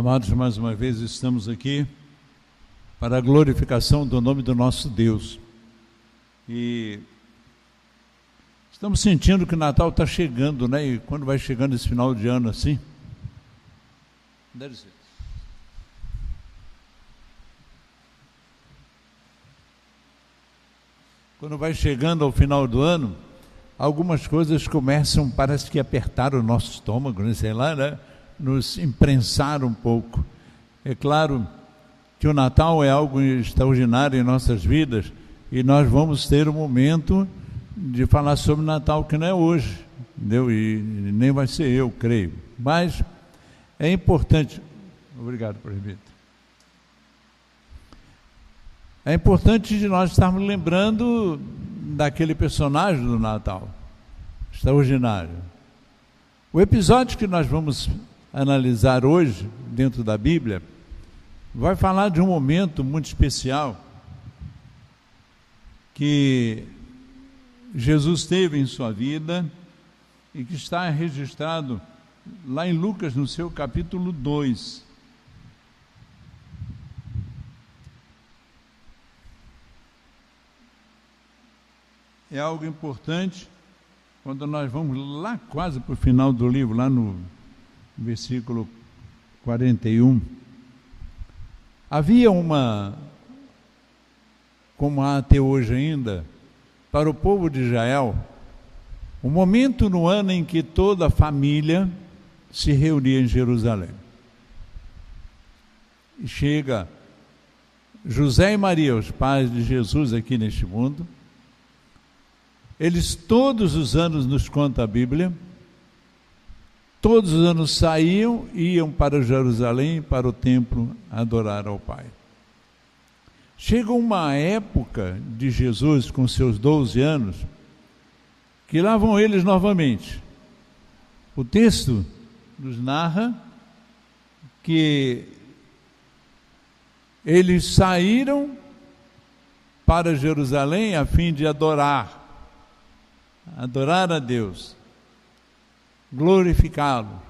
Amados, mais uma vez estamos aqui para a glorificação do nome do nosso Deus. E estamos sentindo que o Natal está chegando, né? E quando vai chegando esse final de ano assim. Deve ser. Quando vai chegando ao final do ano, algumas coisas começam, parece que apertar o nosso estômago, né? sei lá, né? Nos imprensar um pouco. É claro que o Natal é algo extraordinário em nossas vidas e nós vamos ter um momento de falar sobre Natal que não é hoje, entendeu? E nem vai ser eu, creio. Mas é importante. Obrigado, prefeito. É importante de nós estarmos lembrando daquele personagem do Natal, extraordinário. O episódio que nós vamos analisar hoje, dentro da Bíblia, vai falar de um momento muito especial que Jesus teve em sua vida e que está registrado lá em Lucas, no seu capítulo 2. É algo importante quando nós vamos lá quase para o final do livro, lá no versículo 41. Havia uma, como há até hoje ainda, para o povo de Israel, um momento no ano em que toda a família se reunia em Jerusalém. E chega José e Maria, os pais de Jesus aqui neste mundo. Eles todos os anos nos conta a Bíblia Todos os anos saíam iam para Jerusalém, para o templo, adorar ao Pai. Chega uma época de Jesus, com seus 12 anos, que lá vão eles novamente. O texto nos narra que eles saíram para Jerusalém a fim de adorar, adorar a Deus glorificá-lo.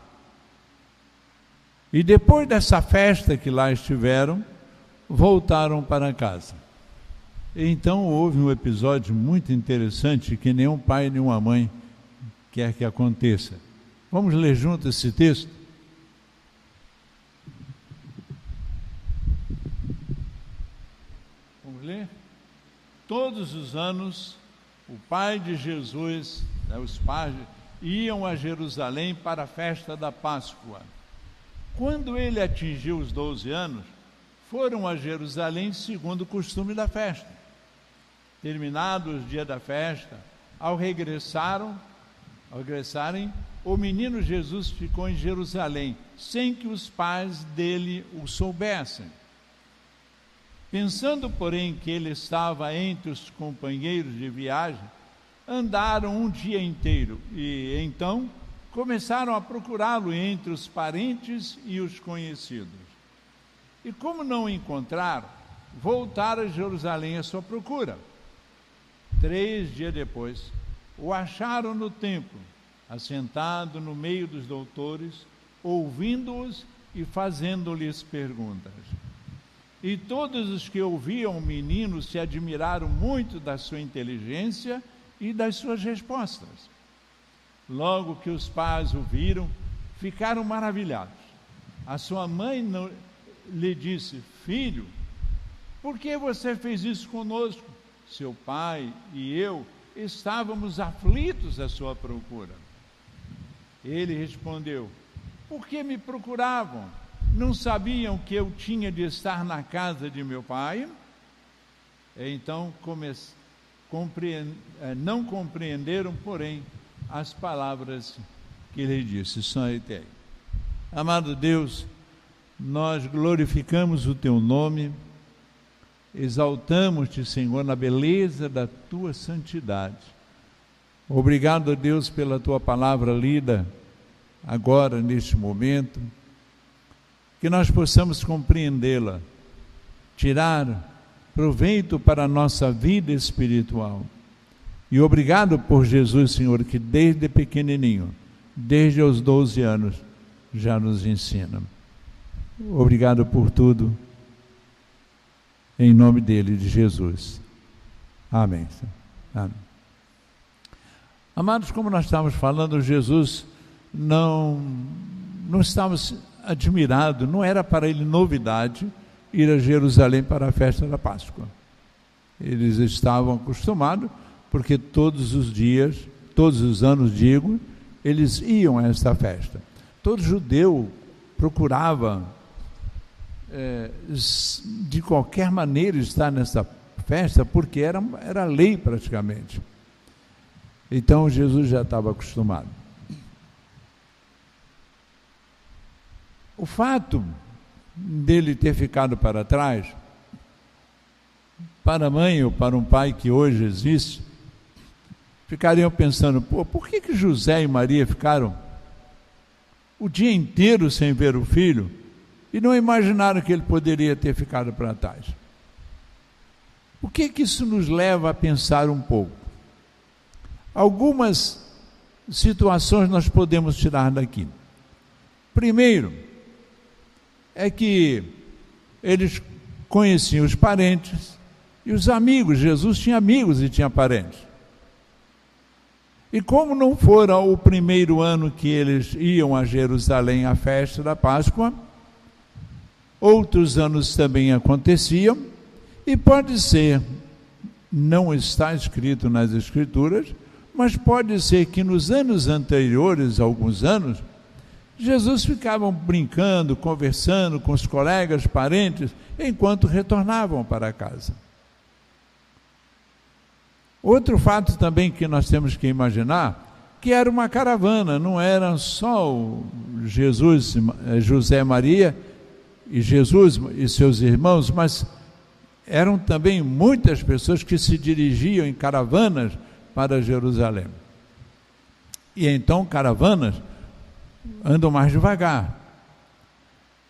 E depois dessa festa que lá estiveram, voltaram para casa. Então houve um episódio muito interessante que nenhum pai nem uma mãe quer que aconteça. Vamos ler junto esse texto? Vamos ler? Todos os anos, o pai de Jesus, né, os pais iam a Jerusalém para a festa da Páscoa. Quando ele atingiu os 12 anos, foram a Jerusalém segundo o costume da festa. Terminados os dias da festa, ao regressaram, ao regressarem, o menino Jesus ficou em Jerusalém, sem que os pais dele o soubessem. Pensando, porém, que ele estava entre os companheiros de viagem, andaram um dia inteiro e então começaram a procurá-lo entre os parentes e os conhecidos. E como não o encontraram, voltaram a Jerusalém à sua procura. Três dias depois, o acharam no templo, assentado no meio dos doutores, ouvindo-os e fazendo-lhes perguntas. E todos os que ouviam o menino se admiraram muito da sua inteligência e das suas respostas. Logo que os pais o viram, ficaram maravilhados. A sua mãe não, lhe disse: Filho, por que você fez isso conosco? Seu pai e eu estávamos aflitos à sua procura. Ele respondeu: Por que me procuravam? Não sabiam que eu tinha de estar na casa de meu pai? Então comecei eh, não compreenderam, porém, as palavras que ele disse. Sanitei. Amado Deus, nós glorificamos o teu nome, exaltamos-te, Senhor, na beleza da tua santidade. Obrigado, Deus, pela tua palavra lida agora, neste momento, que nós possamos compreendê-la, tirar proveito para a nossa vida espiritual. E obrigado por Jesus, Senhor, que desde pequenininho, desde os 12 anos, já nos ensina. Obrigado por tudo. Em nome dele, de Jesus. Amém. Amém. Amados, como nós estávamos falando, Jesus não, não estava admirado, não era para ele novidade ir a Jerusalém para a festa da Páscoa. Eles estavam acostumados, porque todos os dias, todos os anos, digo, eles iam a esta festa. Todo judeu procurava, é, de qualquer maneira, estar nessa festa, porque era, era lei praticamente. Então Jesus já estava acostumado. O fato dele ter ficado para trás, para a mãe ou para um pai que hoje existe, ficariam pensando: Pô, por que, que José e Maria ficaram o dia inteiro sem ver o filho e não imaginaram que ele poderia ter ficado para trás? O que que isso nos leva a pensar um pouco? Algumas situações nós podemos tirar daqui. Primeiro, é que eles conheciam os parentes e os amigos. Jesus tinha amigos e tinha parentes. E como não fora o primeiro ano que eles iam a Jerusalém à festa da Páscoa, outros anos também aconteciam, e pode ser, não está escrito nas Escrituras, mas pode ser que nos anos anteriores, alguns anos, Jesus ficava brincando, conversando com os colegas, parentes, enquanto retornavam para casa. Outro fato também que nós temos que imaginar, que era uma caravana, não eram só Jesus, eh, José Maria e Jesus e seus irmãos, mas eram também muitas pessoas que se dirigiam em caravanas para Jerusalém. E então caravanas andam mais devagar.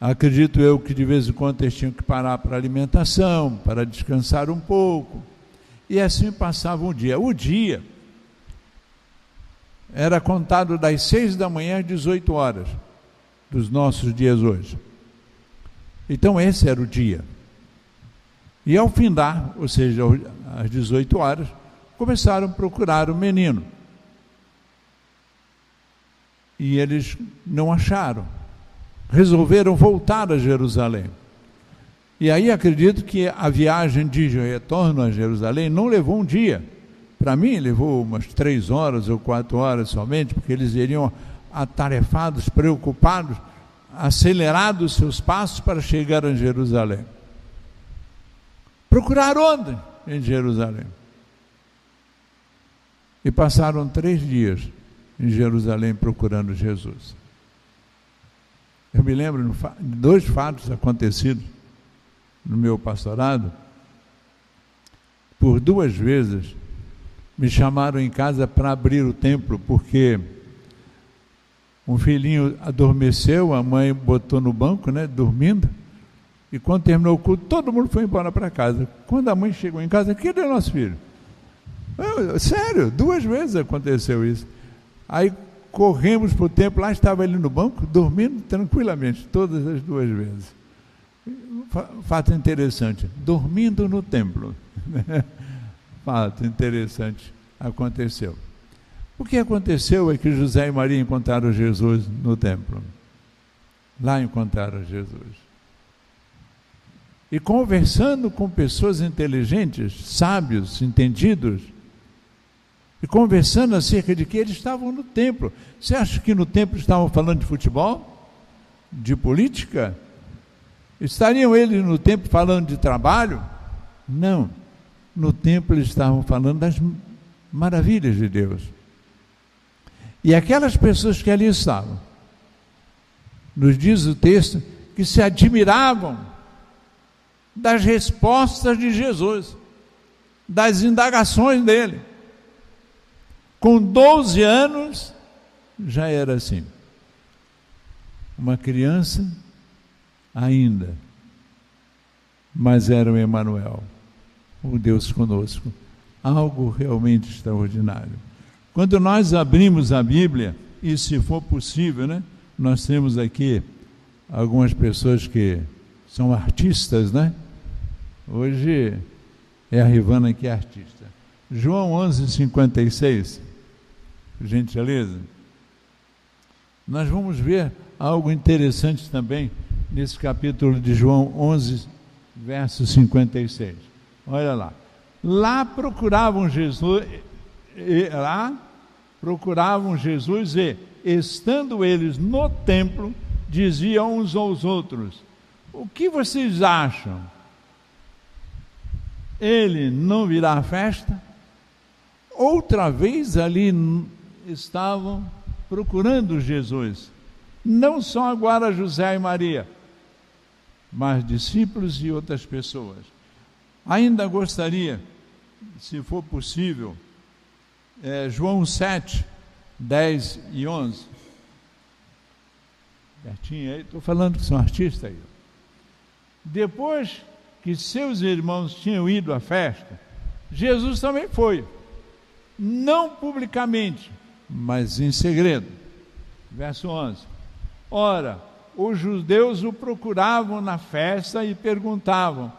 Acredito eu que de vez em quando eles tinham que parar para alimentação, para descansar um pouco. E assim passava um dia. O dia era contado das seis da manhã às 18 horas dos nossos dias hoje. Então esse era o dia. E ao findar, ou seja, às 18 horas, começaram a procurar o menino e eles não acharam. Resolveram voltar a Jerusalém. E aí acredito que a viagem de retorno a Jerusalém não levou um dia. Para mim, levou umas três horas ou quatro horas somente, porque eles iriam atarefados, preocupados, acelerados seus passos para chegar a Jerusalém. Procurar onde? Em Jerusalém. E passaram três dias em Jerusalém procurando Jesus. Eu me lembro de dois fatos acontecidos no meu pastorado. Por duas vezes me chamaram em casa para abrir o templo, porque um filhinho adormeceu, a mãe botou no banco, né, dormindo, e quando terminou o culto, todo mundo foi embora para casa. Quando a mãe chegou em casa, cadê o nosso filho? Eu, sério, duas vezes aconteceu isso. Aí corremos para o templo, lá estava ele no banco, dormindo tranquilamente, todas as duas vezes. Fato interessante, dormindo no templo. Fato interessante aconteceu. O que aconteceu é que José e Maria encontraram Jesus no templo. Lá encontraram Jesus. E conversando com pessoas inteligentes, sábios, entendidos, e conversando acerca de que eles estavam no templo. Você acha que no templo estavam falando de futebol? De política? Estariam eles no templo falando de trabalho? Não. No templo eles estavam falando das maravilhas de Deus. E aquelas pessoas que ali estavam, nos diz o texto, que se admiravam das respostas de Jesus, das indagações dele. Com 12 anos, já era assim. Uma criança ainda, mas era o Emanuel, o Deus conosco. Algo realmente extraordinário. Quando nós abrimos a Bíblia, e se for possível, né, nós temos aqui algumas pessoas que são artistas, né? Hoje é a Rivana que é artista. João 11, 56, gentileza. Nós vamos ver algo interessante também nesse capítulo de João 11, verso 56. Olha lá. Lá procuravam Jesus, lá procuravam Jesus e, estando eles no templo, diziam uns aos outros: O que vocês acham? Ele não virá à festa? Outra vez ali estavam procurando Jesus. Não só agora José e Maria, mas discípulos e outras pessoas. Ainda gostaria, se for possível, é, João 7, 10 e 11. Bertinho aí, estou falando que são artistas aí. Depois que seus irmãos tinham ido à festa, Jesus também foi. Não publicamente, mas em segredo. Verso 11. Ora, os judeus o procuravam na festa e perguntavam: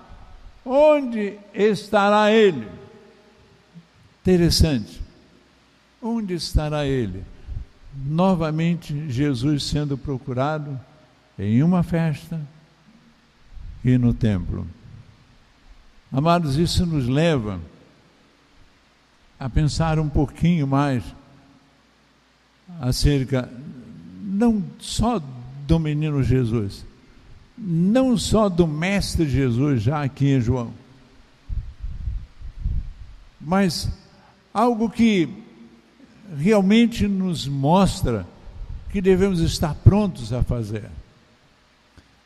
onde estará ele? Interessante. Onde estará ele? Novamente, Jesus sendo procurado em uma festa e no templo. Amados, isso nos leva a pensar um pouquinho mais acerca não só do menino Jesus, não só do Mestre Jesus, já aqui em João, mas algo que realmente nos mostra que devemos estar prontos a fazer.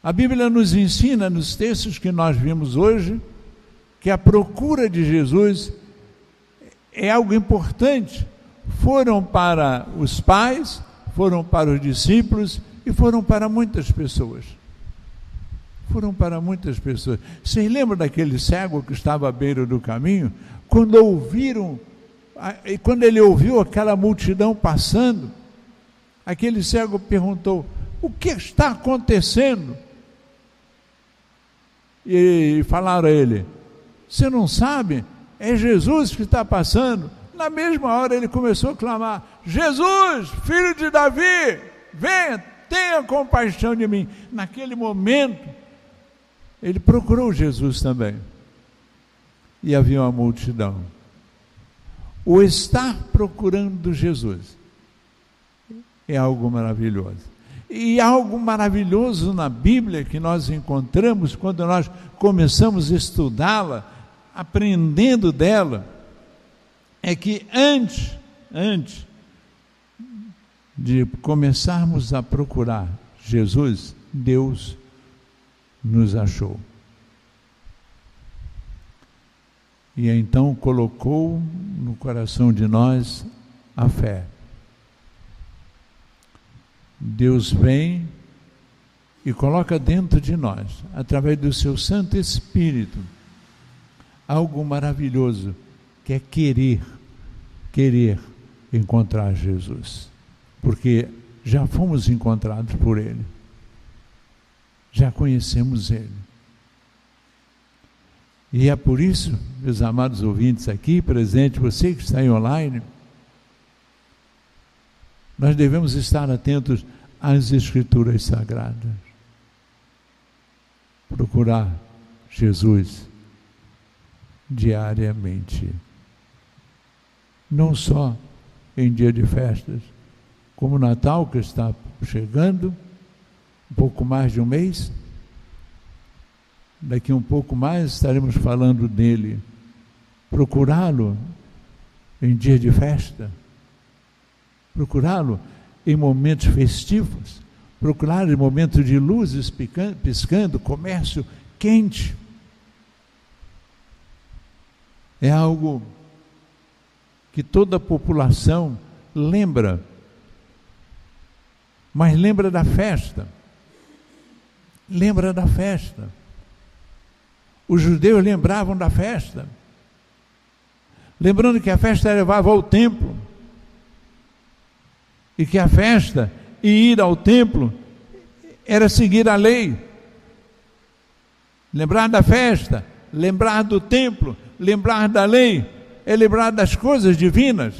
A Bíblia nos ensina nos textos que nós vimos hoje que a procura de Jesus é algo importante. Foram para os pais, foram para os discípulos e foram para muitas pessoas. Foram para muitas pessoas. Vocês lembram daquele cego que estava à beira do caminho? Quando ouviram, e quando ele ouviu aquela multidão passando, aquele cego perguntou: O que está acontecendo? E falaram a ele: Você não sabe? É Jesus que está passando. Na mesma hora ele começou a clamar: Jesus, filho de Davi, venha, tenha compaixão de mim. Naquele momento, ele procurou Jesus também. E havia uma multidão. O estar procurando Jesus é algo maravilhoso. E algo maravilhoso na Bíblia que nós encontramos quando nós começamos a estudá-la, aprendendo dela, é que antes, antes de começarmos a procurar Jesus, Deus nos achou. E então colocou no coração de nós a fé. Deus vem e coloca dentro de nós, através do seu Santo Espírito, algo maravilhoso, que é querer, querer encontrar Jesus porque já fomos encontrados por Ele, já conhecemos Ele. E é por isso, meus amados ouvintes aqui presente, você que está online, nós devemos estar atentos às Escrituras Sagradas. Procurar Jesus diariamente. Não só em dia de festas, como Natal que está chegando, um pouco mais de um mês. Daqui um pouco mais estaremos falando dele. Procurá-lo em dia de festa, procurá-lo em momentos festivos, procurar em momentos de luzes piscando, comércio quente. É algo que toda a população lembra mas lembra da festa. Lembra da festa. Os judeus lembravam da festa. Lembrando que a festa levava ao templo. E que a festa e ir ao templo era seguir a lei, lembrar da festa, lembrar do templo, lembrar da lei, é lembrar das coisas divinas.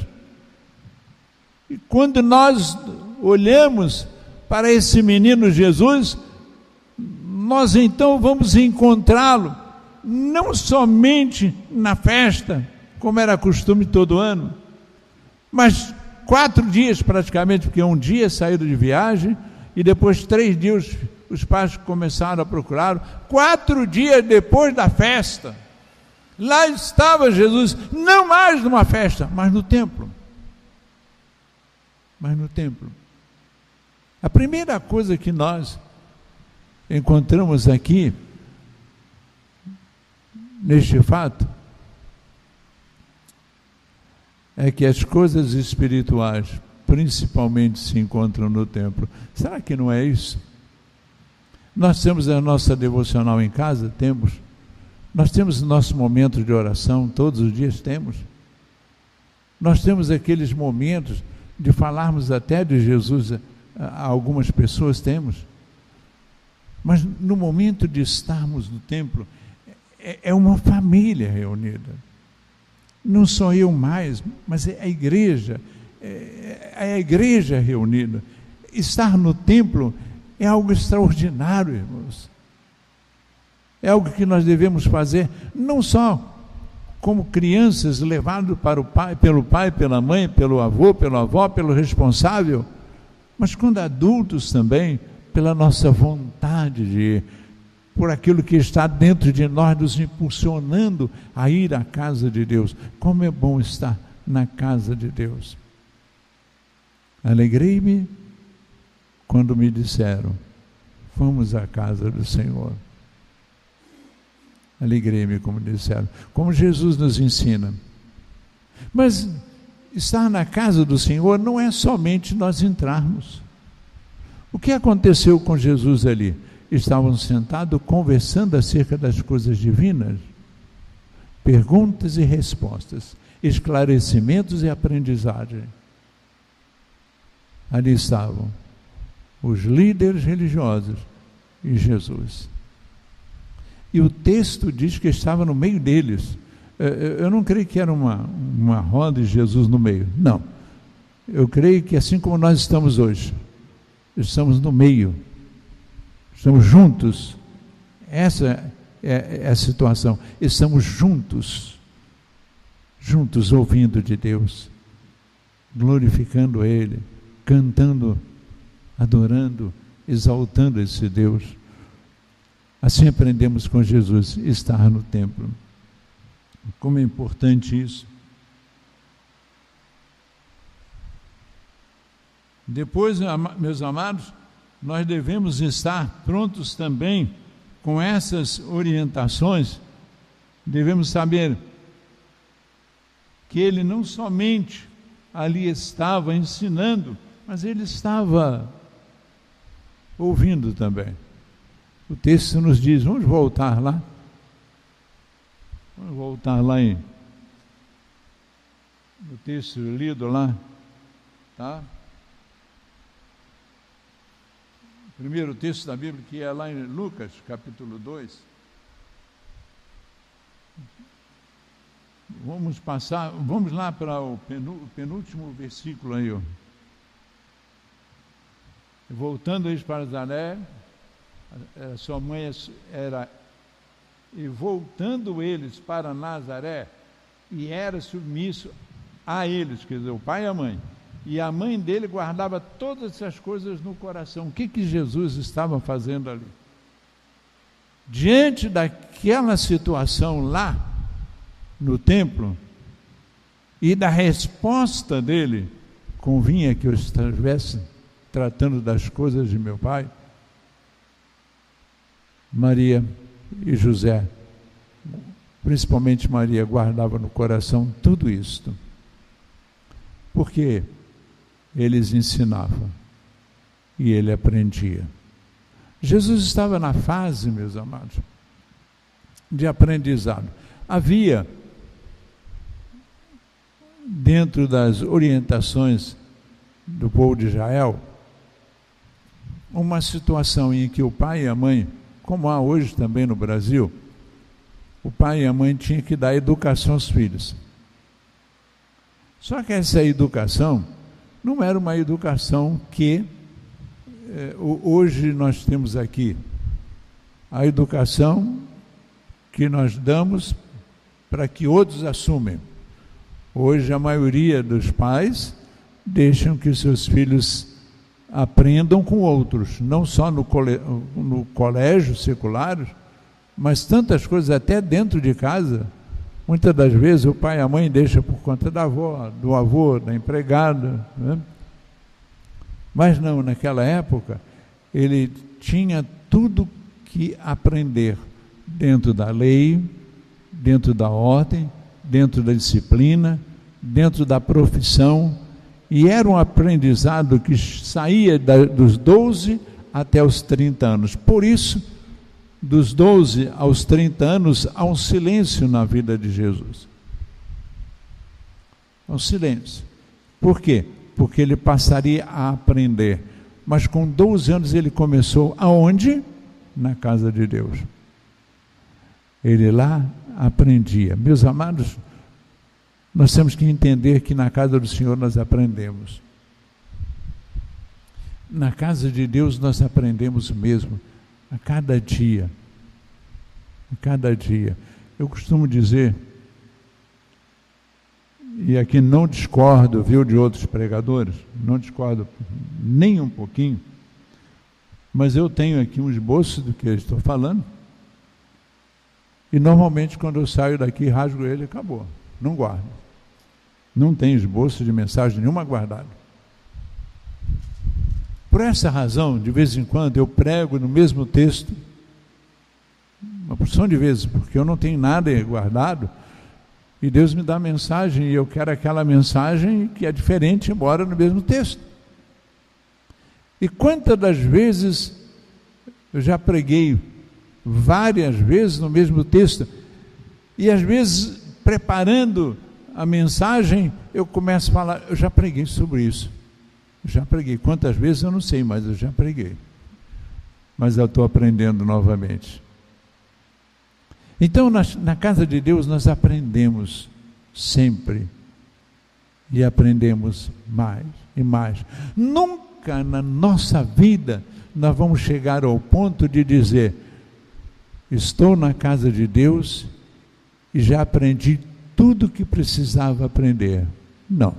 E quando nós olhamos para esse menino Jesus, nós então vamos encontrá-lo não somente na festa, como era costume todo ano, mas quatro dias praticamente, porque um dia saíram de viagem e depois três dias os pais começaram a procurar. Quatro dias depois da festa, lá estava Jesus, não mais numa festa, mas no templo mas no templo. A primeira coisa que nós encontramos aqui, neste fato, é que as coisas espirituais principalmente se encontram no templo. Será que não é isso? Nós temos a nossa devocional em casa? Temos. Nós temos nosso momento de oração, todos os dias temos. Nós temos aqueles momentos de falarmos até de Jesus a, a algumas pessoas temos. Mas no momento de estarmos no templo, é, é uma família reunida. Não sou eu mais, mas é a igreja, é, é a igreja reunida. Estar no templo é algo extraordinário, irmãos. É algo que nós devemos fazer, não só como crianças levados para o pai, pelo pai, pela mãe, pelo avô, pela avó, pelo responsável, mas quando adultos também, pela nossa vontade de ir, por aquilo que está dentro de nós, nos impulsionando a ir à casa de Deus. Como é bom estar na casa de Deus. Alegrei-me quando me disseram: Vamos à casa do Senhor. Alegrei-me, como disseram. Como Jesus nos ensina. Mas estar na casa do Senhor não é somente nós entrarmos. O que aconteceu com Jesus ali? Estavam sentados conversando acerca das coisas divinas. Perguntas e respostas, esclarecimentos e aprendizagem. Ali estavam os líderes religiosos e Jesus. E o texto diz que estava no meio deles. É, é, eu não creio que era uma, uma roda de Jesus no meio. Não. Eu creio que assim como nós estamos hoje, estamos no meio, estamos juntos. Essa é, é a situação. Estamos juntos, juntos ouvindo de Deus, glorificando Ele, cantando, adorando, exaltando esse Deus. Assim aprendemos com Jesus, estar no templo. Como é importante isso. Depois, meus amados, nós devemos estar prontos também com essas orientações. Devemos saber que ele não somente ali estava ensinando, mas ele estava ouvindo também. O texto nos diz, vamos voltar lá. Vamos voltar lá em no texto lido lá, tá? Primeiro texto da Bíblia que é lá em Lucas, capítulo 2. Vamos passar, vamos lá para o penúltimo versículo aí, ó. Voltando aí para Zaré, a sua mãe era. E voltando eles para Nazaré, e era submisso a eles, quer dizer, o pai e a mãe. E a mãe dele guardava todas essas coisas no coração. O que, que Jesus estava fazendo ali? Diante daquela situação lá, no templo, e da resposta dele, convinha que eu estivesse tratando das coisas de meu pai. Maria e José, principalmente Maria, guardava no coração tudo isto. Porque eles ensinavam e ele aprendia. Jesus estava na fase, meus amados, de aprendizado. Havia, dentro das orientações do povo de Israel, uma situação em que o pai e a mãe, como há hoje também no Brasil, o pai e a mãe tinham que dar educação aos filhos. Só que essa educação não era uma educação que eh, hoje nós temos aqui. A educação que nós damos para que outros assumem. Hoje a maioria dos pais deixam que seus filhos aprendam com outros, não só no, cole, no colégio secular, mas tantas coisas até dentro de casa. Muitas das vezes o pai e a mãe deixam por conta da avó, do avô, da empregada. Né? Mas não, naquela época ele tinha tudo que aprender dentro da lei, dentro da ordem, dentro da disciplina, dentro da profissão, e era um aprendizado que saía da, dos 12 até os 30 anos. Por isso, dos 12 aos 30 anos, há um silêncio na vida de Jesus. Há um silêncio. Por quê? Porque ele passaria a aprender. Mas com 12 anos ele começou aonde? Na casa de Deus. Ele lá aprendia. Meus amados, nós temos que entender que na casa do Senhor nós aprendemos. Na casa de Deus nós aprendemos mesmo, a cada dia. A cada dia. Eu costumo dizer, e aqui não discordo, viu, de outros pregadores, não discordo nem um pouquinho, mas eu tenho aqui um esboço do que eu estou falando, e normalmente quando eu saio daqui, rasgo ele e acabou, não guardo. Não tem esboço de mensagem nenhuma guardado. Por essa razão, de vez em quando, eu prego no mesmo texto, uma porção de vezes, porque eu não tenho nada guardado, e Deus me dá mensagem, e eu quero aquela mensagem que é diferente, embora no mesmo texto. E quantas das vezes eu já preguei várias vezes no mesmo texto, e às vezes preparando a mensagem, eu começo a falar, eu já preguei sobre isso. Já preguei. Quantas vezes eu não sei, mas eu já preguei. Mas eu estou aprendendo novamente. Então, na, na casa de Deus, nós aprendemos sempre. E aprendemos mais e mais. Nunca na nossa vida nós vamos chegar ao ponto de dizer: estou na casa de Deus e já aprendi tudo que precisava aprender. Não.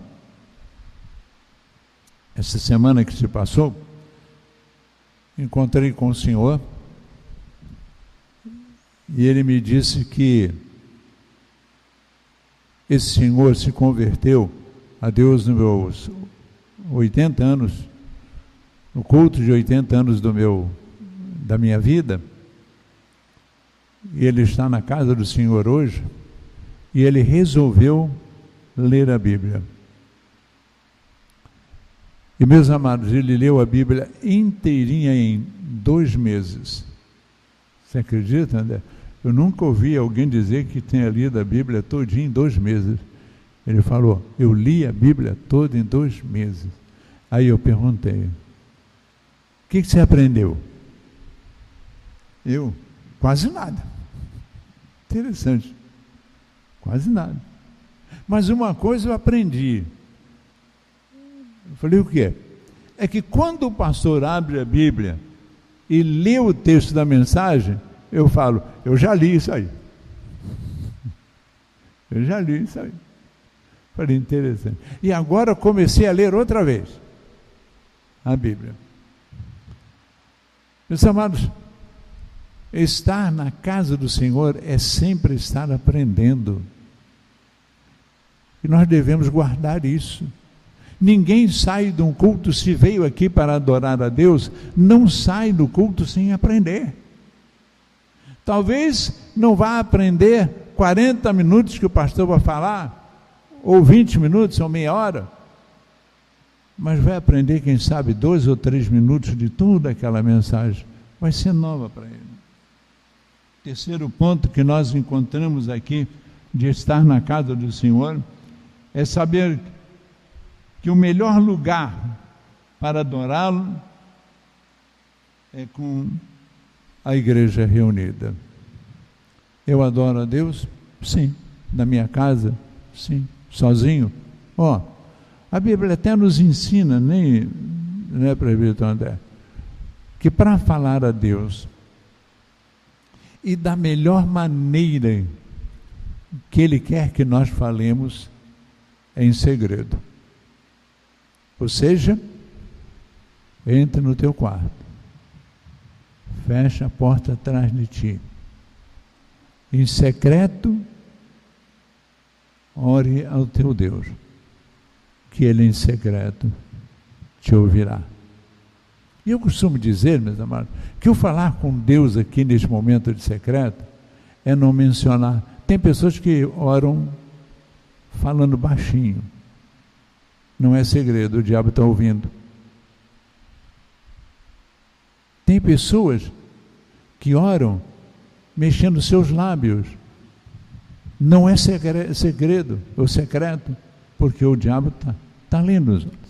Essa semana que se passou, encontrei com o senhor e ele me disse que esse senhor se converteu a Deus nos meus 80 anos, no culto de 80 anos do meu da minha vida. E ele está na casa do Senhor hoje e ele resolveu ler a Bíblia. E meus amados, ele leu a Bíblia inteirinha em dois meses. Você acredita, André? Eu nunca ouvi alguém dizer que tenha lido a Bíblia todinha em dois meses. Ele falou, eu li a Bíblia toda em dois meses. Aí eu perguntei, o que, que você aprendeu? Eu, quase nada. Interessante. Quase nada. Mas uma coisa eu aprendi. Eu falei o quê? É que quando o pastor abre a Bíblia e lê o texto da mensagem, eu falo, eu já li isso aí. Eu já li isso aí. Falei, interessante. E agora comecei a ler outra vez a Bíblia. Meus amados, estar na casa do Senhor é sempre estar aprendendo. E nós devemos guardar isso. Ninguém sai de um culto, se veio aqui para adorar a Deus, não sai do culto sem aprender. Talvez não vá aprender 40 minutos que o pastor vai falar, ou 20 minutos, ou meia hora, mas vai aprender, quem sabe, dois ou três minutos de toda aquela mensagem. Vai ser nova para ele. Terceiro ponto que nós encontramos aqui de estar na casa do Senhor é saber que o melhor lugar para adorá-lo é com a igreja reunida. Eu adoro a Deus? Sim. Na minha casa? Sim. Sozinho? Ó, a Bíblia até nos ensina, nem, né, presbítero André, que para falar a Deus e da melhor maneira que Ele quer que nós falemos em segredo. Ou seja, entre no teu quarto, fecha a porta atrás de ti, em secreto, ore ao teu Deus, que Ele em secreto te ouvirá. E eu costumo dizer, meus amados, que o falar com Deus aqui neste momento de secreto é não mencionar. Tem pessoas que oram falando baixinho. Não é segredo, o diabo está ouvindo. Tem pessoas que oram mexendo seus lábios. Não é segredo ou secreto, porque o diabo está tá lendo os olhos.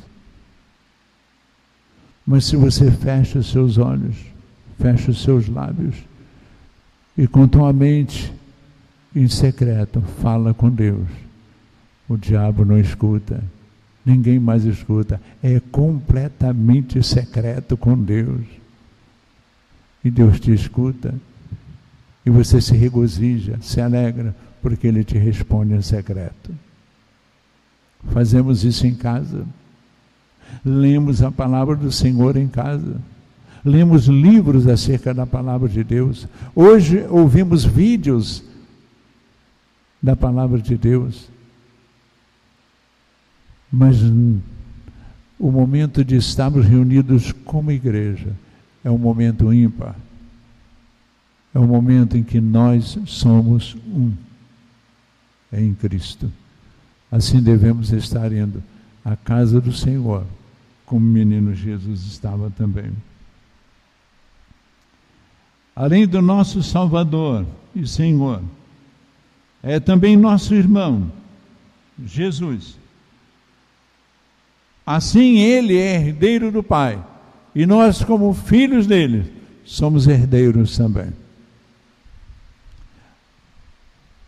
Mas se você fecha os seus olhos, fecha os seus lábios e com tua mente em secreto fala com Deus, o diabo não escuta, ninguém mais escuta, é completamente secreto com Deus. E Deus te escuta e você se regozija, se alegra, porque Ele te responde em secreto. Fazemos isso em casa. Lemos a palavra do Senhor em casa. Lemos livros acerca da palavra de Deus. Hoje ouvimos vídeos da palavra de Deus. Mas o momento de estarmos reunidos como igreja é um momento ímpar. É um momento em que nós somos um em Cristo. Assim devemos estar indo à casa do Senhor como o menino Jesus estava também. Além do nosso Salvador e Senhor, é também nosso irmão, Jesus. Assim ele é herdeiro do Pai, e nós, como filhos dele, somos herdeiros também.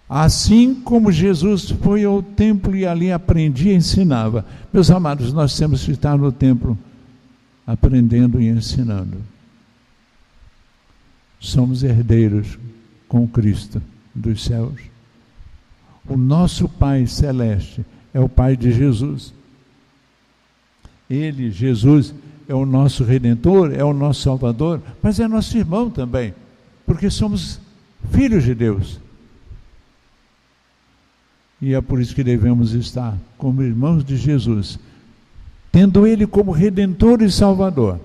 Assim como Jesus foi ao templo e ali aprendia e ensinava. Meus amados, nós temos que estar no templo aprendendo e ensinando. Somos herdeiros com Cristo dos céus. O nosso Pai celeste é o Pai de Jesus. Ele, Jesus, é o nosso redentor, é o nosso salvador, mas é nosso irmão também, porque somos filhos de Deus. E é por isso que devemos estar como irmãos de Jesus, tendo Ele como redentor e salvador,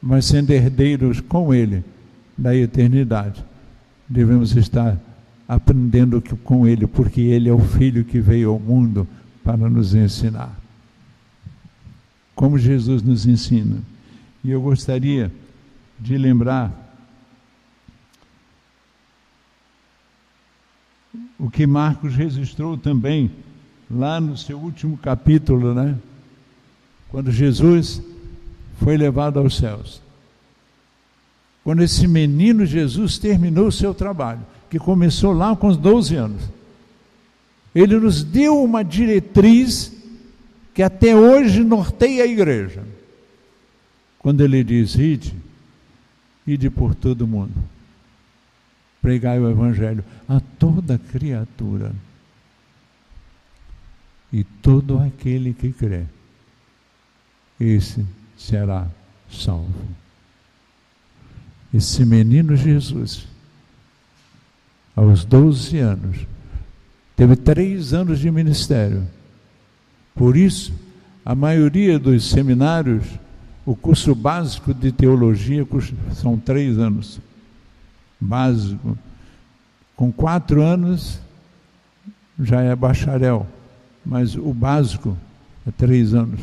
mas sendo herdeiros com Ele da eternidade. Devemos estar aprendendo com Ele, porque Ele é o Filho que veio ao mundo para nos ensinar. Como Jesus nos ensina. E eu gostaria de lembrar o que Marcos registrou também lá no seu último capítulo, né? Quando Jesus foi levado aos céus. Quando esse menino Jesus terminou o seu trabalho, que começou lá com os 12 anos. Ele nos deu uma diretriz que até hoje norteia a igreja. Quando ele diz: Ide, ide por todo mundo pregai o Evangelho a toda criatura. E todo aquele que crê, esse será salvo. Esse menino Jesus, aos 12 anos, teve três anos de ministério. Por isso, a maioria dos seminários, o curso básico de teologia são três anos básico. Com quatro anos já é bacharel, mas o básico é três anos.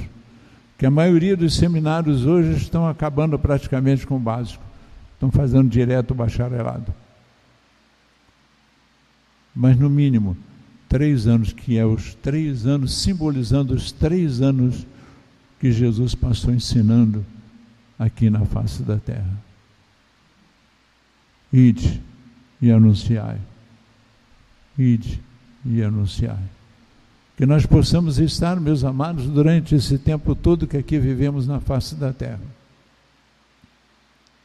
Que a maioria dos seminários hoje estão acabando praticamente com o básico, estão fazendo direto o bacharelado. Mas no mínimo, três anos, que é os três anos, simbolizando os três anos que Jesus passou ensinando aqui na face da terra. Ide e anunciai. Ide e anunciai. Que nós possamos estar, meus amados, durante esse tempo todo que aqui vivemos na face da terra,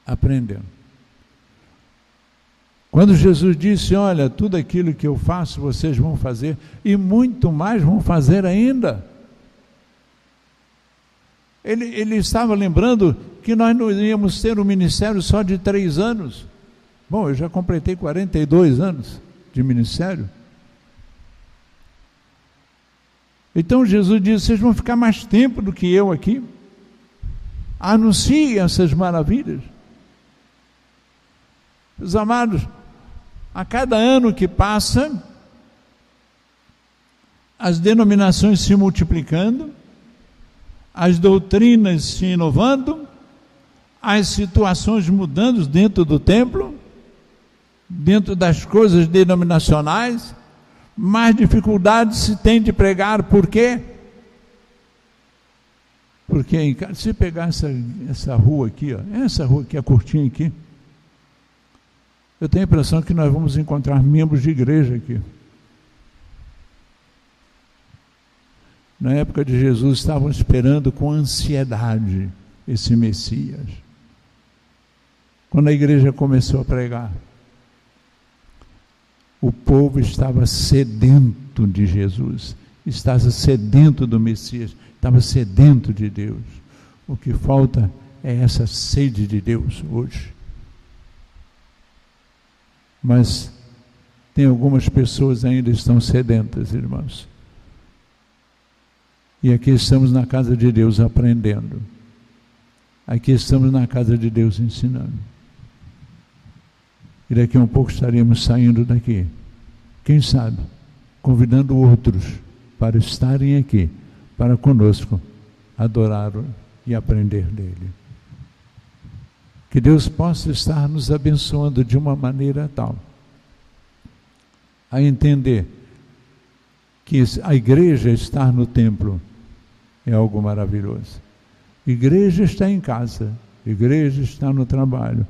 aprendendo. Quando Jesus disse: Olha, tudo aquilo que eu faço vocês vão fazer, e muito mais vão fazer ainda. Ele, ele estava lembrando que nós não íamos ter um ministério só de três anos. Bom, eu já completei 42 anos de ministério. Então Jesus disse: vocês vão ficar mais tempo do que eu aqui. Anunciem essas maravilhas. Meus amados, a cada ano que passa, as denominações se multiplicando, as doutrinas se inovando, as situações mudando dentro do templo, dentro das coisas denominacionais, mais dificuldade se tem de pregar, por quê? Porque se pegar essa, essa rua aqui, ó, essa rua aqui, a curtinha aqui, eu tenho a impressão que nós vamos encontrar membros de igreja aqui. Na época de Jesus, estavam esperando com ansiedade esse Messias. Quando a igreja começou a pregar, o povo estava sedento de Jesus, estava sedento do Messias, estava sedento de Deus. O que falta é essa sede de Deus hoje. Mas tem algumas pessoas ainda estão sedentas, irmãos. E aqui estamos na casa de Deus aprendendo. Aqui estamos na casa de Deus ensinando. E daqui a um pouco estaremos saindo daqui. Quem sabe? Convidando outros para estarem aqui, para conosco, adorar e aprender dele. Que Deus possa estar nos abençoando de uma maneira tal a entender que a igreja estar no templo é algo maravilhoso. Igreja está em casa, igreja está no trabalho,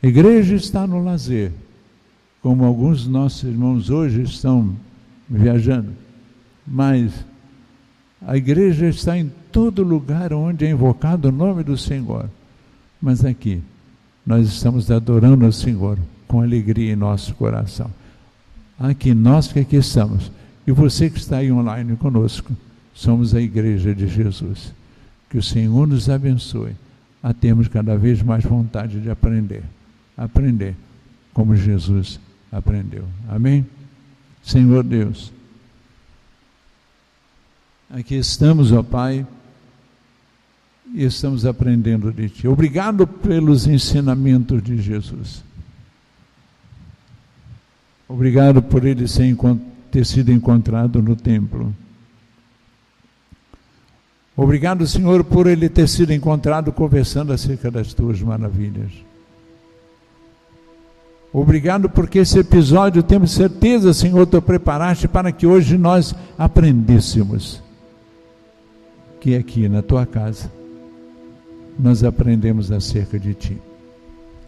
igreja está no lazer, como alguns nossos irmãos hoje estão viajando, mas a igreja está em todo lugar onde é invocado o nome do Senhor. Mas aqui, nós estamos adorando o Senhor com alegria em nosso coração. Aqui, nós que aqui estamos, e você que está aí online conosco, somos a igreja de Jesus. Que o Senhor nos abençoe a termos cada vez mais vontade de aprender. Aprender como Jesus aprendeu. Amém? Senhor Deus, aqui estamos, ó Pai e estamos aprendendo de Ti. Obrigado pelos ensinamentos de Jesus. Obrigado por ele ter sido encontrado no templo. Obrigado, Senhor, por ele ter sido encontrado conversando acerca das tuas maravilhas. Obrigado porque esse episódio, temos certeza, Senhor, tu preparaste para que hoje nós aprendêssemos que aqui na tua casa nós aprendemos acerca de Ti.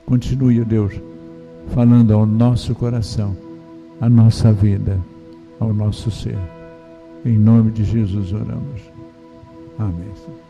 Continue, Deus, falando ao nosso coração, à nossa vida, ao nosso ser. Em nome de Jesus oramos. Amém.